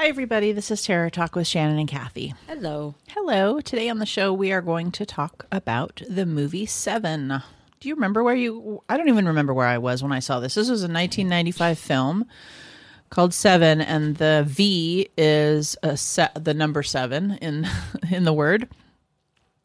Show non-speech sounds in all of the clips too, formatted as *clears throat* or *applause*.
Hi, everybody. This is Terror Talk with Shannon and Kathy. Hello. Hello. Today on the show, we are going to talk about the movie Seven. Do you remember where you? I don't even remember where I was when I saw this. This was a 1995 film called Seven, and the V is a set, the number seven in *laughs* in the word.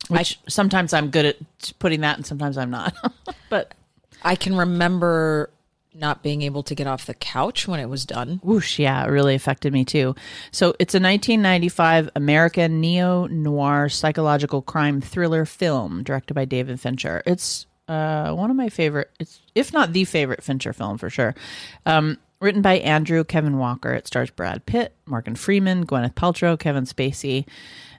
Which sometimes I'm good at putting that, and sometimes I'm not. *laughs* but I can remember not being able to get off the couch when it was done. Whoosh, yeah, it really affected me too. So it's a 1995 American neo noir psychological crime thriller film directed by David Fincher. It's uh, one of my favorite, it's if not the favorite Fincher film for sure. Um, written by Andrew Kevin Walker. It stars Brad Pitt, Morgan Freeman, Gwyneth Paltrow, Kevin Spacey,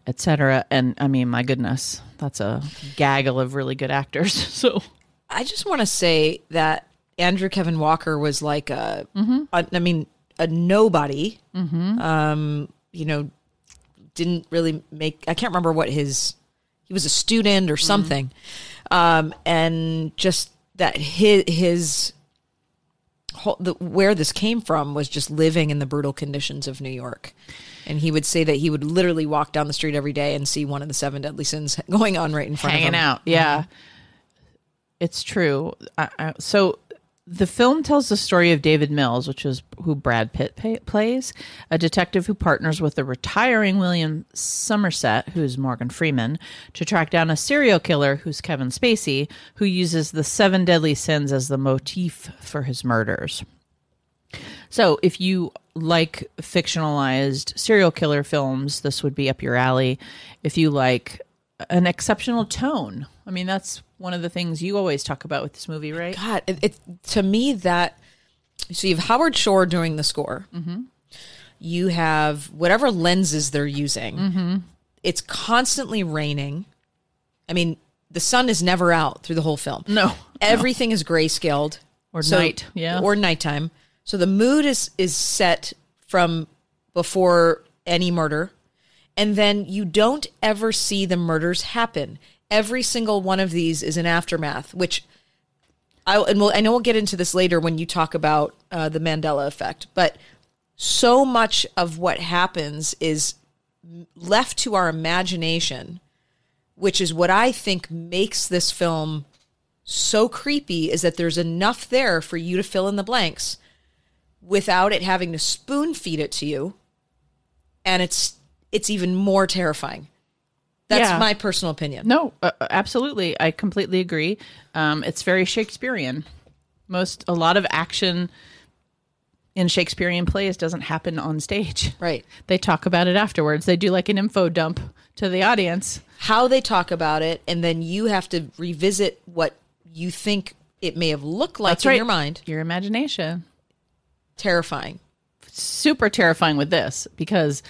etc. And I mean, my goodness, that's a gaggle of really good actors. *laughs* So I just want to say that Andrew Kevin Walker was like a, a I mean, a nobody. Um, you know, didn't really make. I can't remember what his. He was a student or something, um, and just that his his whole, the, where this came from was just living in the brutal conditions of New York. And he would say that he would literally walk down the street every day and see one of the seven deadly sins *laughs* going on right in front hanging of him. Hanging out. Yeah, it's true. I, I, so the film tells the story of David Mills, which is who Brad Pitt pay, plays, a detective who partners with the retiring William Somerset, who's Morgan Freeman, to track down a serial killer who's Kevin Spacey, who uses the seven deadly sins as the motif for his murders. So, if you like fictionalized serial killer films, this would be up your alley. If you like an exceptional tone, I mean, that's one of the things you always talk about with this movie, right? God, it, it to me that so you have Howard Shore doing the score. Mm-hmm. You have whatever lenses they're using. Mm-hmm. It's constantly raining. I mean, the sun is never out through the whole film. No, Everything is grayscaled Or So- night, yeah. or nighttime. So the mood is is set from before any murder, and then you don't ever see the murders happen. Every single one of these is an aftermath, which I and we'll, I know we'll get into this later when you talk about uh, the Mandela effect, but so much of what happens is left to our imagination, which is what I think makes this film so creepy is that there's enough there for you to fill in the blanks without it having to spoon feed it to you. And it's it's even more terrifying that's Yeah. my personal opinion no, uh, absolutely, I completely agree. Um, it's very Shakespearean. Most a lot of action in Shakespearean plays doesn't happen on stage. right They talk about it afterwards. They do like an info dump to the audience. how they talk about it and then you have to revisit what you think it may have looked like That's in right. your mind Your imagination. terrifying super terrifying with this because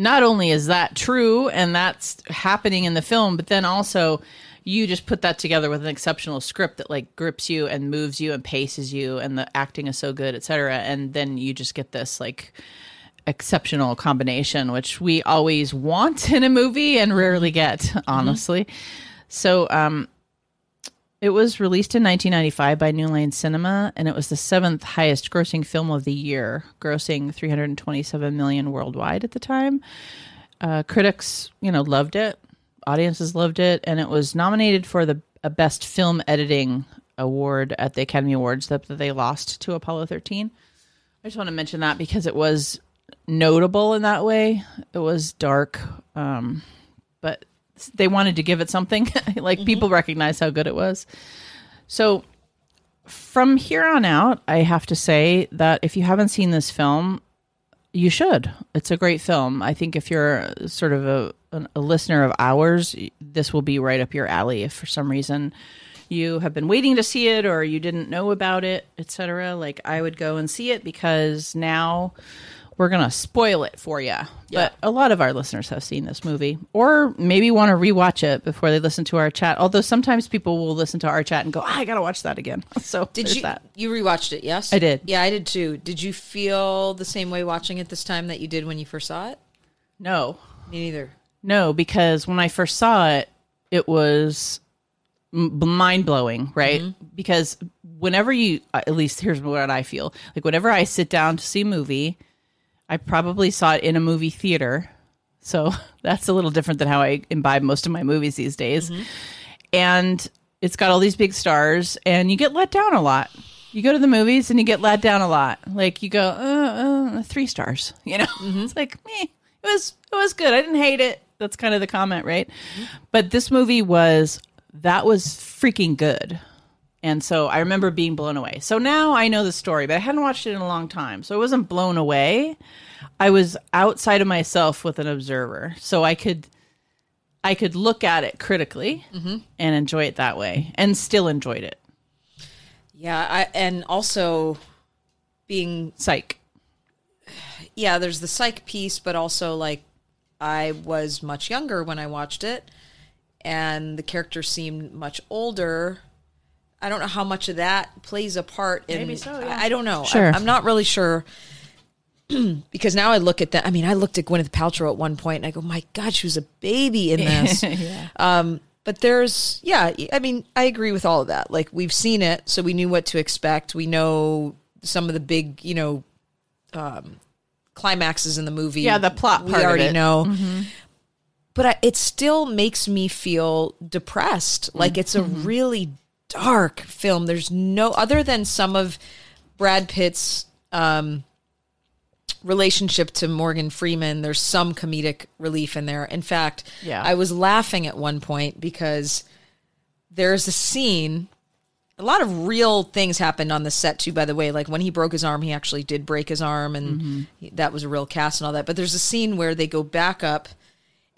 not only is that true and that's happening in the film, but then also you just put that together with an exceptional script that like grips you and moves you and paces you and the acting is so good, etc. And then you just get this like exceptional combination, which we always want in a movie and rarely get, honestly. So um it was released in 1995 by New Line Cinema, and it was the seventh highest grossing film of the year, grossing 327 million worldwide at the time. Uh, critics, you know, loved it. Audiences loved it, and it was nominated for the a Best Film Editing award at the Academy Awards that, that they lost to Apollo 13. I just want to mention that because it was notable in that way. It was dark, um, but they wanted to give it something. *laughs* like people mm-hmm. recognize how good it was. So from here on out, I have to say that if you haven't seen this film, you should. It's a great film. I think if you're sort of a, a listener of ours, this will be right up your alley. If for some reason you have been waiting to see it or you didn't know about it, etc., like I would go and see it because now we're gonna spoil it for you. But a lot of our listeners have seen this movie, or maybe want to rewatch it before they listen to our chat. Although sometimes people will listen to our chat and go, ah, "I gotta watch that again." *laughs* So Did you that. you rewatched it? Yes, I did. Yeah, I did too. Did you feel the same way watching it this time that you did when you first saw it? No, Me neither. No, because when I first saw it, it was mind blowing, right? Mm-hmm. Because whenever you, at least here's what I feel like, whenever I sit down to see a movie, I probably saw it in a movie theater. So *laughs* that's a little different than how I imbibe most of my movies these days. And it's got all these big stars, and you get let down a lot. You go to the movies and you get let down a lot. Like you go, uh, uh, three stars. *laughs* You know, it's like me. It was it was good. I didn't hate it. That's kind of the comment, right? But this movie was that was freaking good. And so I remember being blown away. So now I know the story, but I hadn't watched it in a long time. So I wasn't blown away. I was outside of myself with an observer. So I could I could look at it critically mm-hmm. and enjoy it that way and still enjoyed it. Yeah, I, and also being Psych. yeah, there's the psych piece, but also like I was much younger when I watched it, and the character seemed much older. I don't know how much of that plays a part in. Maybe so, yeah. I, I don't know. Sure. I, am not really sure. *clears throat* because now I look at that. I mean, I looked at Gwyneth Paltrow at one point, and I go, "My God, she was a baby in *laughs* this." yeah. Um, but there's, yeah, I mean, I agree with all of that. Like we've seen it, so we knew what to expect. We know some of the big, you know, um, climaxes in the movie. Yeah, the plot we part of already it. know. But I, it still makes me feel depressed. Like it's a really dark film. There's no other than some of Brad Pitt's um, relationship to Morgan Freeman. There's some comedic relief in there. In fact, Yeah. I was laughing at one point because there's a scene. A lot of real things happened on the set too. By the way, like when he broke his arm, he actually did break his arm, and he- that was a real cast and all that. But there's a scene where they go back up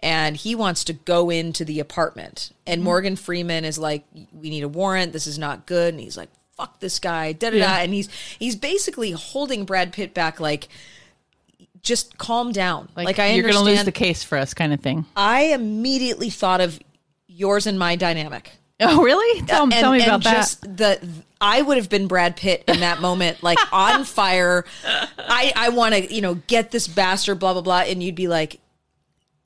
and he wants to go into the apartment. And mm-hmm. Morgan Freeman is like, "We need a warrant. This is not good." And he's like, "Fuck this guy." Da da da. Yeah. And he's he's basically holding Brad Pitt back, like, just calm down. Like, I you're gonna lose the case for us, kind of thing. I immediately thought of yours and my dynamic. Oh, really? Tell, And- tell me about that. the I would have been Brad Pitt in that moment, like on *laughs* fire. I I want to you know get this bastard, blah blah blah, and you'd be like,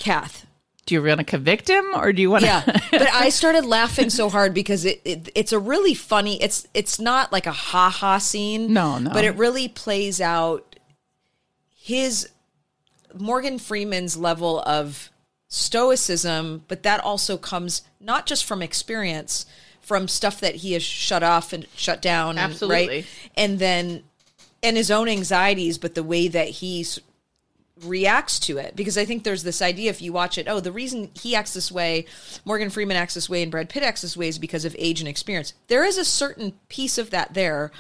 Kath, do you want to convict him or do you want to? yeah. But I *laughs* started laughing so hard because it, it it's a really funny. It's it's not like a ha ha scene. No, no. But it really plays out his Morgan Freeman's level of stoicism, but that also comes not just from experience, from stuff that he has shut off and shut down, and- Absolutely. right? And then and his own anxieties, but the way that he's reacts to it because I think there's this idea if you watch it, oh, the reason he acts this way, Morgan Freeman acts this way, and Brad Pitt acts this way is because of age and experience. There is a certain piece of that there,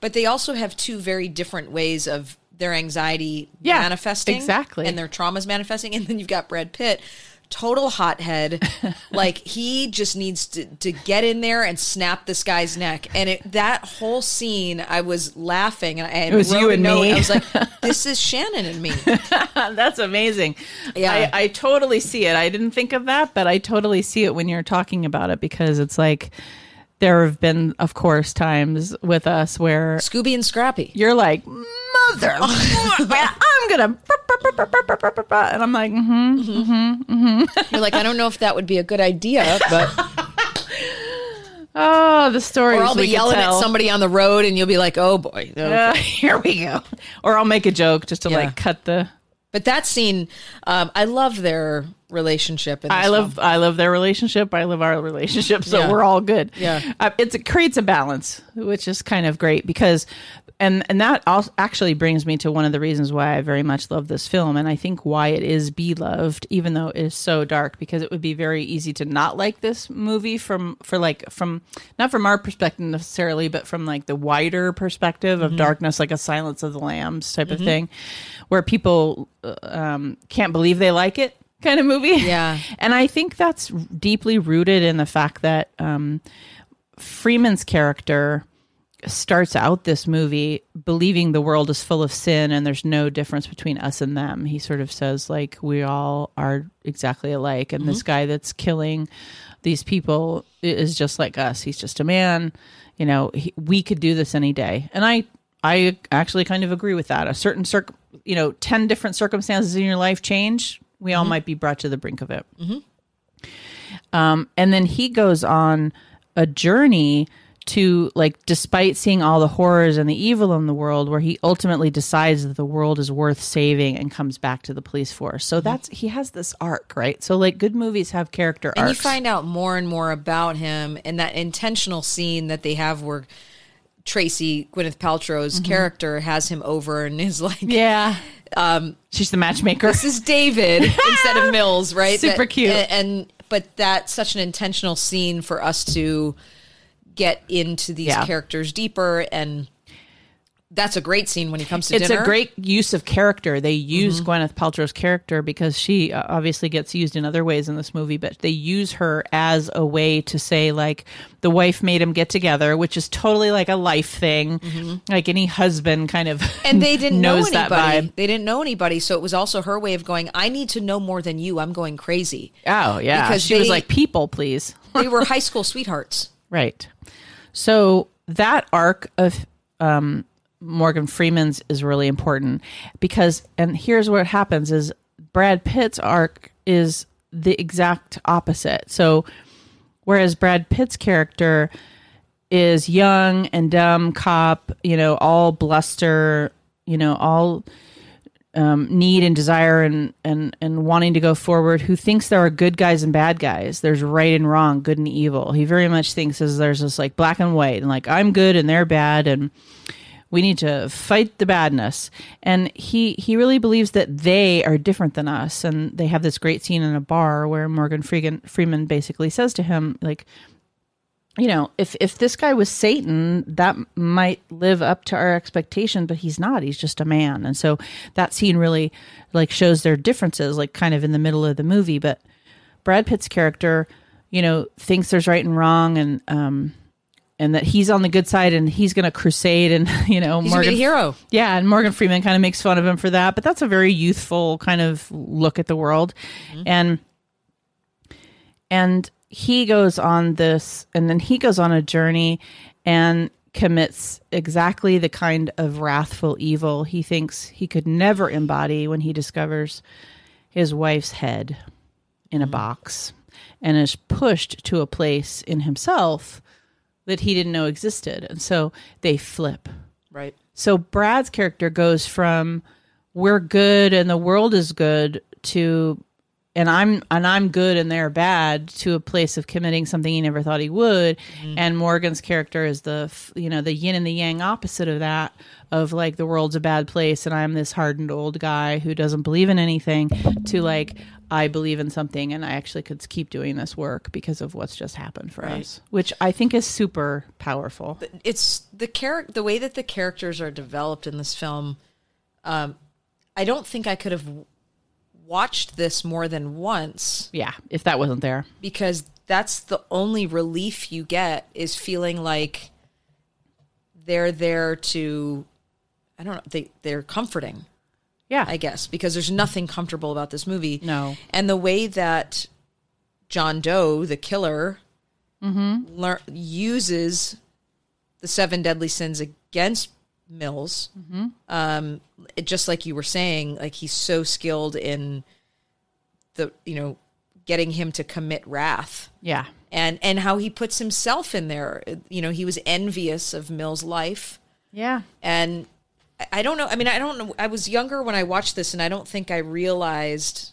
but they also have two very different ways of their anxiety Yeah, manifesting exactly. and their traumas manifesting. And then you've got Brad Pitt. Total hothead, *laughs* like he just needs to, to get in there and snap this guy's neck. And it, that whole scene, I was laughing, and I It was you and note. me. I was like, *laughs* "This is Shannon and me." *laughs* That's amazing. Yeah. I, I totally see it. I didn't think of that, but I totally see it when you're talking about it because it's like there have been, of course, times with us where Scooby and Scrappy. you're like, mm, mother, *laughs* I'm gonna, and I'm like, mm-hmm. You're like, I don't know if that would be a good idea, but oh, the stories or I'll be yelling at somebody on the road, and you'll be like, oh boy. Uh, here we go. Or I'll make a joke just to Yeah. like cut the. But that scene, um, I love their relationship. I love film. I love their relationship. I love our relationship. So Yeah. we're all good. Yeah. uh, it creates a balance, which is kind of great because, and and that also actually brings me to one of the reasons why I very much love this film, and I think why it is beloved, even though it is so dark, because it would be very easy to not like this movie from for like from not from our perspective necessarily, but from like the wider perspective Mm-hmm. of darkness, like a Silence of the Lambs type of thing, where people uh, um, can't believe they like it kind of movie. *laughs* Yeah. And I think that's deeply rooted in the fact that um, Freeman's character starts out this movie believing the world is full of sin and there's no difference between us and them. He sort of says like we all are exactly alike and this mm-hmm. guy that's killing these people is just like us. He's just a man. You know, he, we could do this any day. And I I actually kind of agree with that. A certain circ, you know, 10 different circumstances in your life change, we all mm-hmm. might be brought to the brink of it. Mm-hmm. Um, and then he goes on a journey to like despite seeing all the horrors and the evil in the world where he ultimately decides that the world is worth saving and comes back to the police force. So that's he has this arc right? So like good movies have character and arcs. you find out more and more about him and that intentional scene that they have where Tracy Gwyneth Paltrow's character has him over and is like, yeah. um she's the matchmaker. "This is David" *laughs* instead of Mills, right? Super That- cute. And, and but that's such an intentional scene for us to get into these Yeah. characters deeper, and that's a great scene when he comes to dinner. it's dinner. a great use of character. They use Mm-hmm. Gwyneth Paltrow's character because she uh, obviously gets used in other ways in this movie, but they use her as a way to say like the wife made him get together, which is totally like a life thing, like any husband kind of. Mm-hmm. *laughs* and they *laughs* didn't know anybody. They didn't know anybody, so it was also her way of going. I need to know more than you. I'm going crazy. Oh yeah, Because she was like, "People, please." They were *laughs* high school sweethearts. Right. So that arc of um, Morgan Freeman's is really important because, and here's what happens: is Brad Pitt's arc is the exact opposite. So, whereas Brad Pitt's character is young and dumb cop, you know, all bluster, you know, all um, need and desire and, and and wanting to go forward who thinks there are good guys and bad guys. There's right and wrong good and evil. He very much thinks as there's this like black and white and like i'm good and they're bad and we need to fight the badness. And he he really believes that they are different than us. And they have this great scene in a bar where morgan freeman, freeman basically says to him like you know, if if this guy was Satan, that might live up to our expectation, but he's not. He's just a man. And so that scene really like shows their differences, like kind of in the middle of the movie. But Brad Pitt's character, you know, thinks there's right and wrong and um and that he's on the good side and he's gonna crusade and *laughs* you know He's a hero. yeah, and Morgan Freeman kind of makes fun of him for that, but that's a very youthful kind of look at the world. And and he goes on this and then he goes on a journey and commits exactly the kind of wrathful evil he thinks he could never embody when he discovers his wife's head in a hmm. box and is pushed to a place in himself that he didn't know existed. And so they flip. Right. So Brad's character goes from we're good and the world is good to and I'm and I'm good and they're bad to a place of committing something he never thought he would. And Morgan's character is the you know the yin and the yang opposite of that of like the world's a bad place and I'm this hardened old guy who doesn't believe in anything to like I believe in something and I actually could keep doing this work because of what's just happened for Right. us, which I think is super powerful. it's the character the way that the characters are developed in this film um i don't think i could have watched this more than once Yeah, if that wasn't there. because that's the only relief you get is feeling like they're there to i don't know they they're comforting Yeah. i guess because there's nothing comfortable about this movie No. and the way that john doe the killer mm-hmm. lear- uses the seven deadly sins against mills um it, just like you were saying like he's so skilled in the you know getting him to commit wrath yeah. and and how he puts himself in there you know he was envious of mill's life Yeah. and I don't know. I mean, I don't know. I was younger when I watched this, and I don't think I realized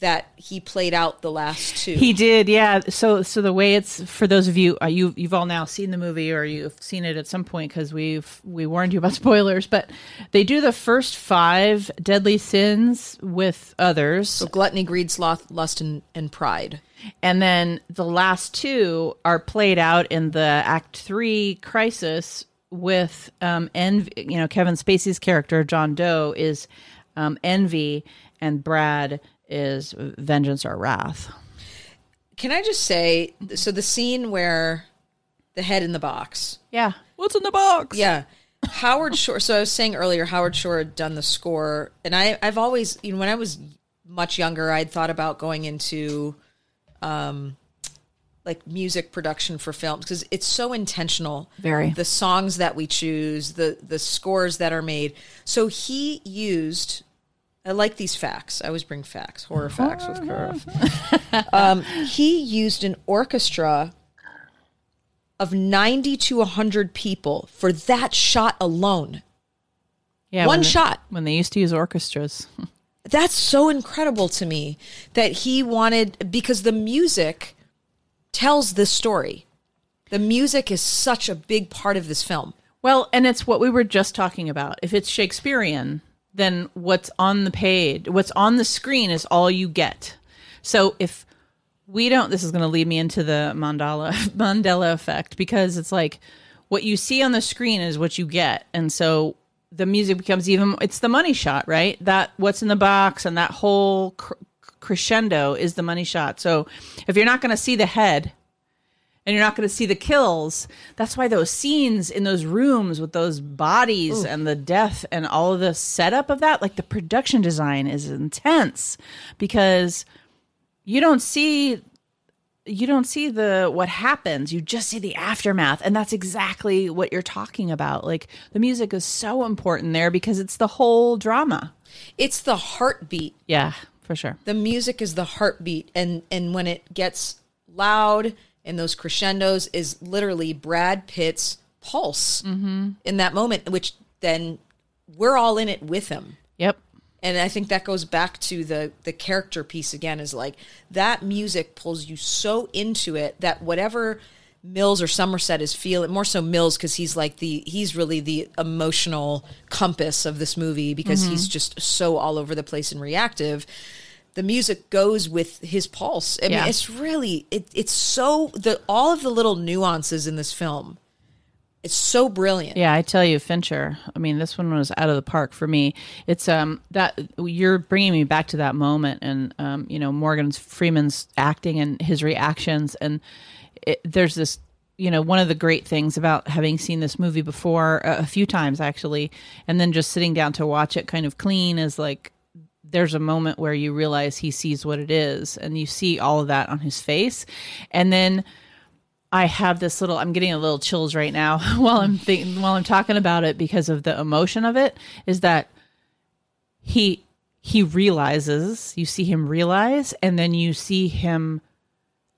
that he played out the last two. He did, yeah. So, so the way it's for those of you, uh, you you've all now seen the movie or you've seen it at some point because we've we warned you about *laughs* spoilers. But they do the first five deadly sins with others, so gluttony, greed, sloth, lust, and, and pride. and then the last two are played out in the Act Three crisis with um envy. You know, Kevin Spacey's character John Doe is um, envy, and Brad is vengeance or wrath. Can I just say? So the scene where the head in the box. Yeah. What's in the box? Yeah. Howard Shore. So I was saying earlier, Howard Shore had done the score, and I, I've always, you know, when I was much younger, I'd thought about going into, um, like music production for films because it's so intentional. Very. the songs that we choose, the the scores that are made. So he used. I like these facts. I always bring facts, horror facts with Curve. *laughs* um, he used an orchestra of 90 to 100 people for that shot alone. Yeah. One when they- shot. When they used to use orchestras. *laughs* That's so incredible to me that he wanted because the music tells this story. The music is such a big part of this film. Well, and it's what we were just talking about. If it's Shakespearean, then what's on the page, what's on the screen is all you get. So if we don't, this is going to lead me into the Mandela *laughs* Mandela effect because it's like what you see on the screen is what you get, and so the music becomes even. It's the money shot, right? That what's in the box and that whole cr- crescendo is the money shot. So if you're not going to see the head and you're not going to see the kills. That's why those scenes in those rooms with those bodies and the death and all of the setup of that, like the production design is intense because you don't see you don't see the what happens. You just see the aftermath and that's exactly what you're talking about. Like the music is so important there because it's the whole drama. It's the heartbeat. yeah for sure. The music is the heartbeat and and when it gets loud and those crescendos is literally Brad Pitt's pulse mm-hmm. in that moment which then we're all in it with him. yep and I think that goes back to the the character piece again is like that music pulls you so into it that whatever Mills or Somerset is feeling more so Mills because he's like the he's really the emotional compass of this movie because mm-hmm. he's just so all over the place and reactive. The music goes with his pulse. I Yeah. mean, it's really it, it's so the all of the little nuances in this film. It's so brilliant. Yeah, I tell you, Fincher. I mean, this one was out of the park for me. It's um that you're bringing me back to that moment, and um you know Morgan Freeman's acting and his reactions, and it, there's this you know one of the great things about having seen this movie before uh, a few times actually, and then just sitting down to watch it kind of clean is like there's a moment where you realize he sees what it is, and you see all of that on his face, and then. I have this little I'm getting a little chills right now *laughs* while I'm thinking while I'm talking about it because of the emotion of it is that he he realizes you see him realize and then you see him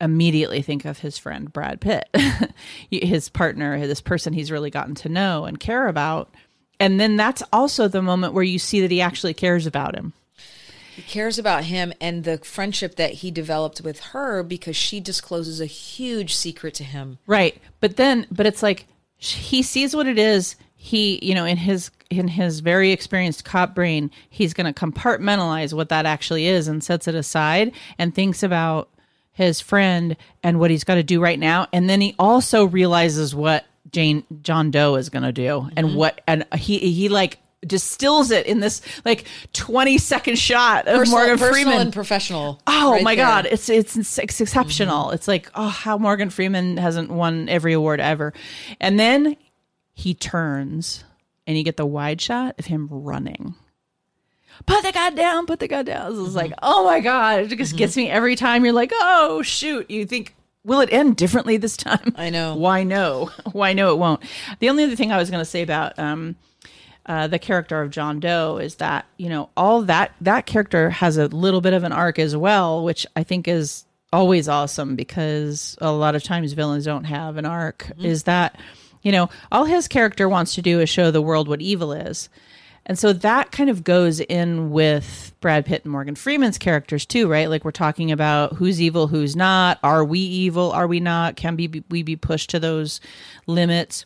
immediately think of his friend Brad Pitt *laughs* his partner this person he's really gotten to know and care about and then that's also the moment where you see that he actually cares about him He cares about him and the friendship that he developed with her because she discloses a huge secret to him. Right. But then, but it's like he sees what it is. He, you know, in his in his very experienced cop brain, he's going to compartmentalize what that actually is and sets it aside and thinks about his friend and what he's got to do right now. And then he also realizes what Jane John Doe is going to do and mm-hmm. what and he he like distills it in this like 20 second shot of Personal, Morgan personal Freeman and professional. Oh right my there. god, it's it's it's exceptional. It's like oh how Morgan Freeman hasn't won every award ever. And then he turns and you get the wide shot of him running. Put the gun down, put the gun down. This is like, oh my god, it just gets me every time you're like, oh shoot. You think will it end differently this time? I know. Why no? *laughs* Why no it won't. The only other thing I was gonna say about um uh, the character of John Doe is that you know all that that character has a little bit of an arc as well, which I think is always awesome because a lot of times villains don't have an arc. Is that you know all his character wants to do is show the world what evil is, and so that kind of goes in with Brad Pitt and Morgan Freeman's characters too, right? Like we're talking about who's evil, who's not. Are we evil? Are we not? Can be we be pushed to those limits?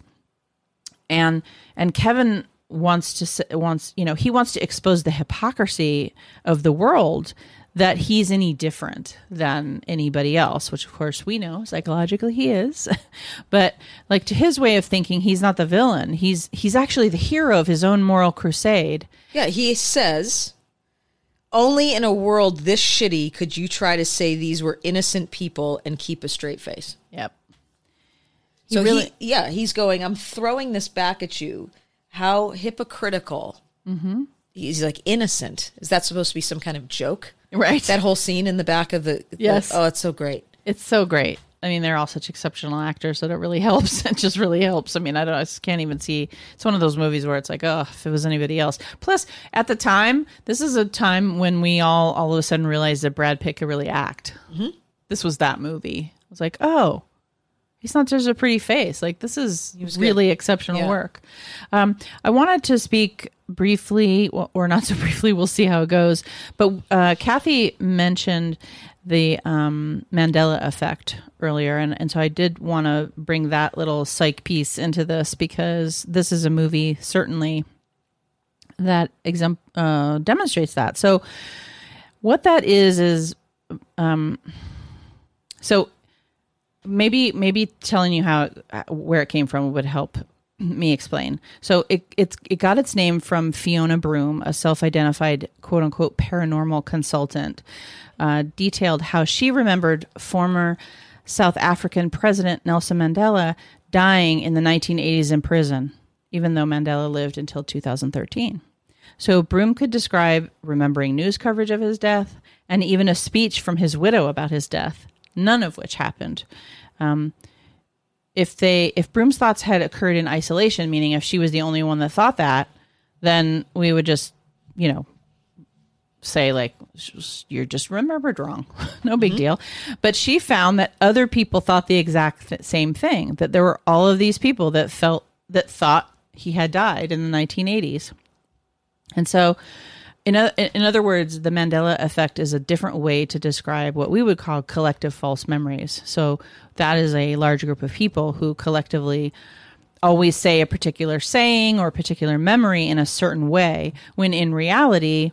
and and Kevin wants to wants you know he wants to expose the hypocrisy of the world that he's any different than anybody else which of course we know psychologically he is *laughs* but like to his way of thinking he's not the villain he's he's actually the hero of his own moral crusade Yeah, he says, only in a world this shitty could you try to say these were innocent people and keep a straight face. yep So really- he, yeah, he's going. I'm throwing this back at you. How hypocritical. Mm-hmm. He's like innocent. Is that supposed to be some kind of joke? Right. That whole scene in the back of the. the- Yes. oh, it's so great. It's so great. I mean, they're all such exceptional actors that it really *laughs* helps. It just really helps. I mean, I don't. I just can't even see. It's one of those movies where it's like, oh, if it was anybody else. Plus, at the time, this is a time when we all all of a sudden realized that Brad Pitt could really act. This was that movie. I was like, oh, he's not just a pretty face. Like this is really exceptional Yeah. work. Um, I wanted to speak briefly, or not *laughs* so briefly. We'll see how it goes. But uh, Kathy mentioned the um, Mandela effect earlier, and, and so I did want to bring that little psych piece into this because this is a movie certainly that exempt uh, demonstrates that. So what that is is um, so maybe maybe telling you how where it came from would help me explain. So it it's it got its name from Fiona Broome, a self-identified quote unquote paranormal consultant, uh, detailed how she remembered former South African President Nelson Mandela dying in the 1980s in prison, even though Mandela lived until 2013. So Broome could describe remembering news coverage of his death and even a speech from his widow about his death, none of which happened. Um, if they if Broome's thoughts had occurred in isolation, meaning if she was the only one that thought that, then we would just, you know, say like you're just remembered wrong. *laughs* No big deal. But she found that other people thought the exact th- same thing that there were all of these people that felt that thought he had died in the 1980s and so, in, o- in other words, the Mandela effect is a different way to describe what we would call collective false memories. So, that is a large group of people who collectively always say a particular saying or a particular memory in a certain way, when in reality,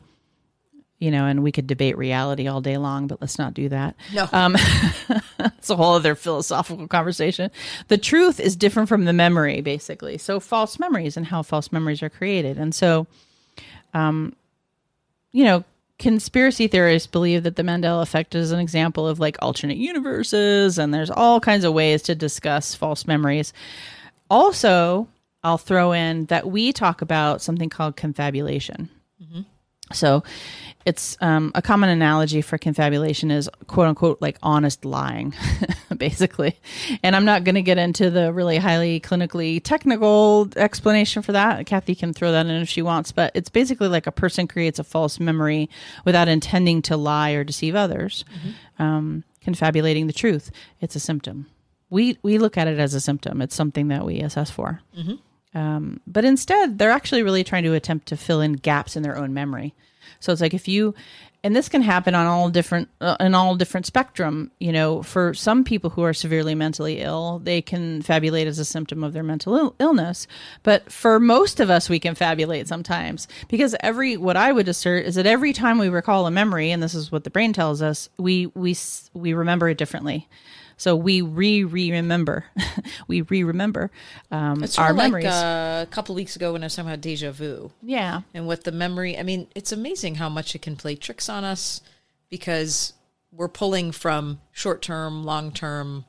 you know, and we could debate reality all day long, but let's not do that. No. Um, *laughs* it's a whole other philosophical conversation. The truth is different from the memory, basically. So, false memories and how false memories are created. And so, you know, conspiracy theorists believe that the Mandela effect is an example of like alternate universes, and there's all kinds of ways to discuss false memories. Also, I'll throw in that we talk about something called confabulation. Mm-hmm. So, it's um, a common analogy for confabulation is quote unquote like honest lying, *laughs* basically. And I'm not going to get into the really highly clinically technical explanation for that. Kathy can throw that in if she wants, but it's basically like a person creates a false memory without intending to lie or deceive others, um, confabulating the truth. It's a symptom. We we look at it as a symptom. It's something that we assess for. Um, but instead, they're actually really trying to attempt to fill in gaps in their own memory. So it's like if you, and this can happen on all different, uh, in all different spectrum. You know, for some people who are severely mentally ill, they can fabulate as a symptom of their mental Ill- illness. But for most of us, we can fabulate sometimes because every, what I would assert is that every time we recall a memory, and this is what the brain tells us, we we we remember it differently. So we re re remember, *laughs* we re remember um, It's our of like uh, a couple weeks ago when I was talking about deja vu. yeah, and with the memory i mean it's amazing how much it can play tricks on us because we're pulling from short term long term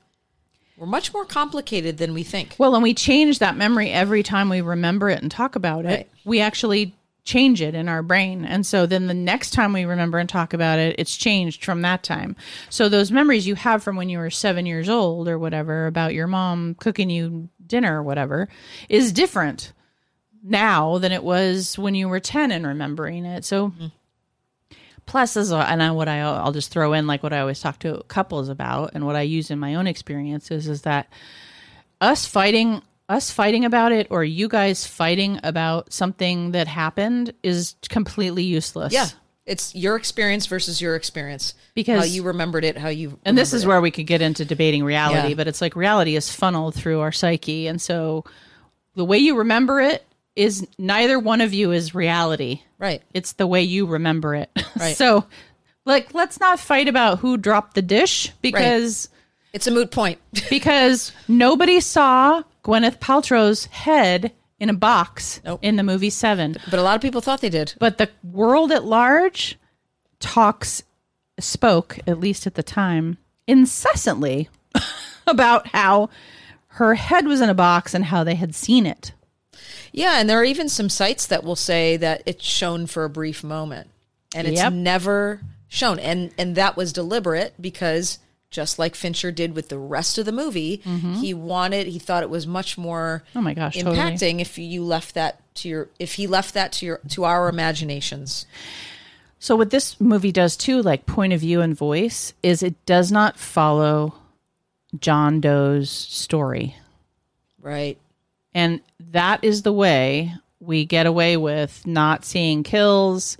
we're much more complicated than we think Well, and we change that memory every time we remember it and talk about it. Right. We actually change it in our brain. And so then the next time we remember and talk about it, it's changed from that time. So those memories you have from when you were seven years old or whatever about your mom cooking you dinner or whatever is different now than it was when you were 10 and remembering it. So mm-hmm. plus as a, uh, and I, what I I'll just throw in like what I always talk to couples about and what I use in my own experiences is that us fighting us fighting about it or you guys fighting about something that happened is completely useless. yeah it's your experience versus your experience Because- how you remembered it how you And this is remembered where we could get into debating reality, Yeah. but it's like reality is funneled through our psyche. And so the way you remember it is neither one of you is reality. right It's the way you remember it. *laughs* Right. so like let's not fight about who dropped the dish because it's a moot point *laughs* because nobody saw Gwyneth Paltrow's head in a box Nope. in the movie 7. but a lot of people thought they did But the world at large talks, spoke, at least at the time, incessantly *laughs* about how her head was in a box and how they had seen it. Yeah, and there are even some sites that will say that it's shown for a brief moment and it's Yep. never shown. And and that was deliberate because just like Fincher did with the rest of the movie, he wanted he thought it was much more Mm-hmm. Oh my gosh, totally. impacting if you left that to your if he left that to your to our imaginations. So what this movie does too, like point of view and voice, is it does not follow John Doe's story. Right. And that is the way we get away with not seeing kills,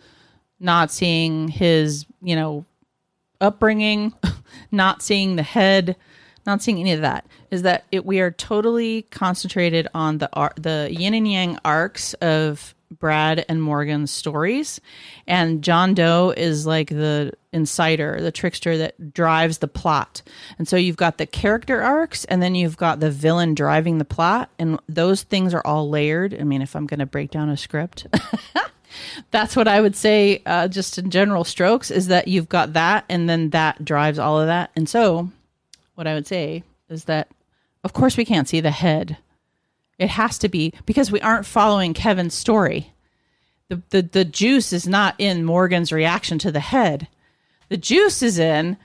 not seeing his, you know, upbringing, *laughs* not seeing the head, not seeing any of that. Is that it? We are totally concentrated on the ar- the yin and yang arcs of Brad and Morgan's stories, and John Doe is like the inciter, the trickster that drives the plot. And so you've got the character arcs, and then you've got the villain driving the plot, and those things are all layered. I mean, if I'm going to break down a script. *laughs* that's what I would say, uh, just in general strokes, is that you've got that, and then that drives all of that. And so, what I would say is that, of course, we can't see the head. It has to be because we aren't following Kevin's story. The, the, the juice is not in Morgan's reaction to the head. The juice is in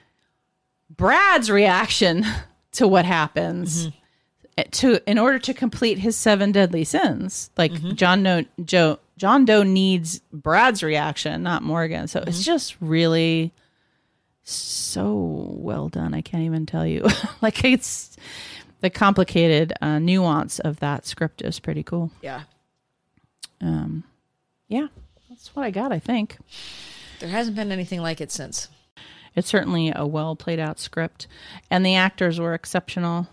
Brad's reaction *laughs* to what happens mm-hmm. eh, to in order to complete his seven deadly sins. Like mm-hmm. John no, Joe John Doe needs Brad's reaction, not Morgan. So it's just really so well done. I can't even tell you. *laughs* like it's the complicated uh, nuance of that script is pretty cool. Yeah. Um, yeah, that's what I got. I think There hasn't been anything like it since. it's certainly a well played out script, and the actors were exceptional.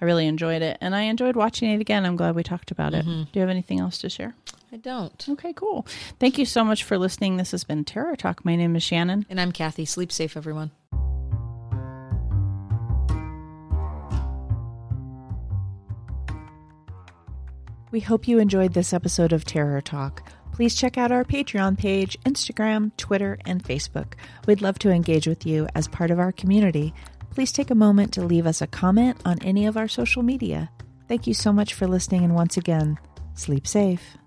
I really enjoyed it, and I enjoyed watching it again. I'm glad we talked about it. Do you have anything else to share? I don't. Okay, cool. Thank you so much for listening. This has been Terror Talk. My name is Shannon. And I'm Kathy. Sleep safe, everyone. We hope you enjoyed this episode of Terror Talk. Please check out our Patreon page, Instagram, Twitter, and Facebook. We'd love to engage with you as part of our community. Please take a moment to leave us a comment on any of our social media. Thank you so much for listening, and once again, sleep safe.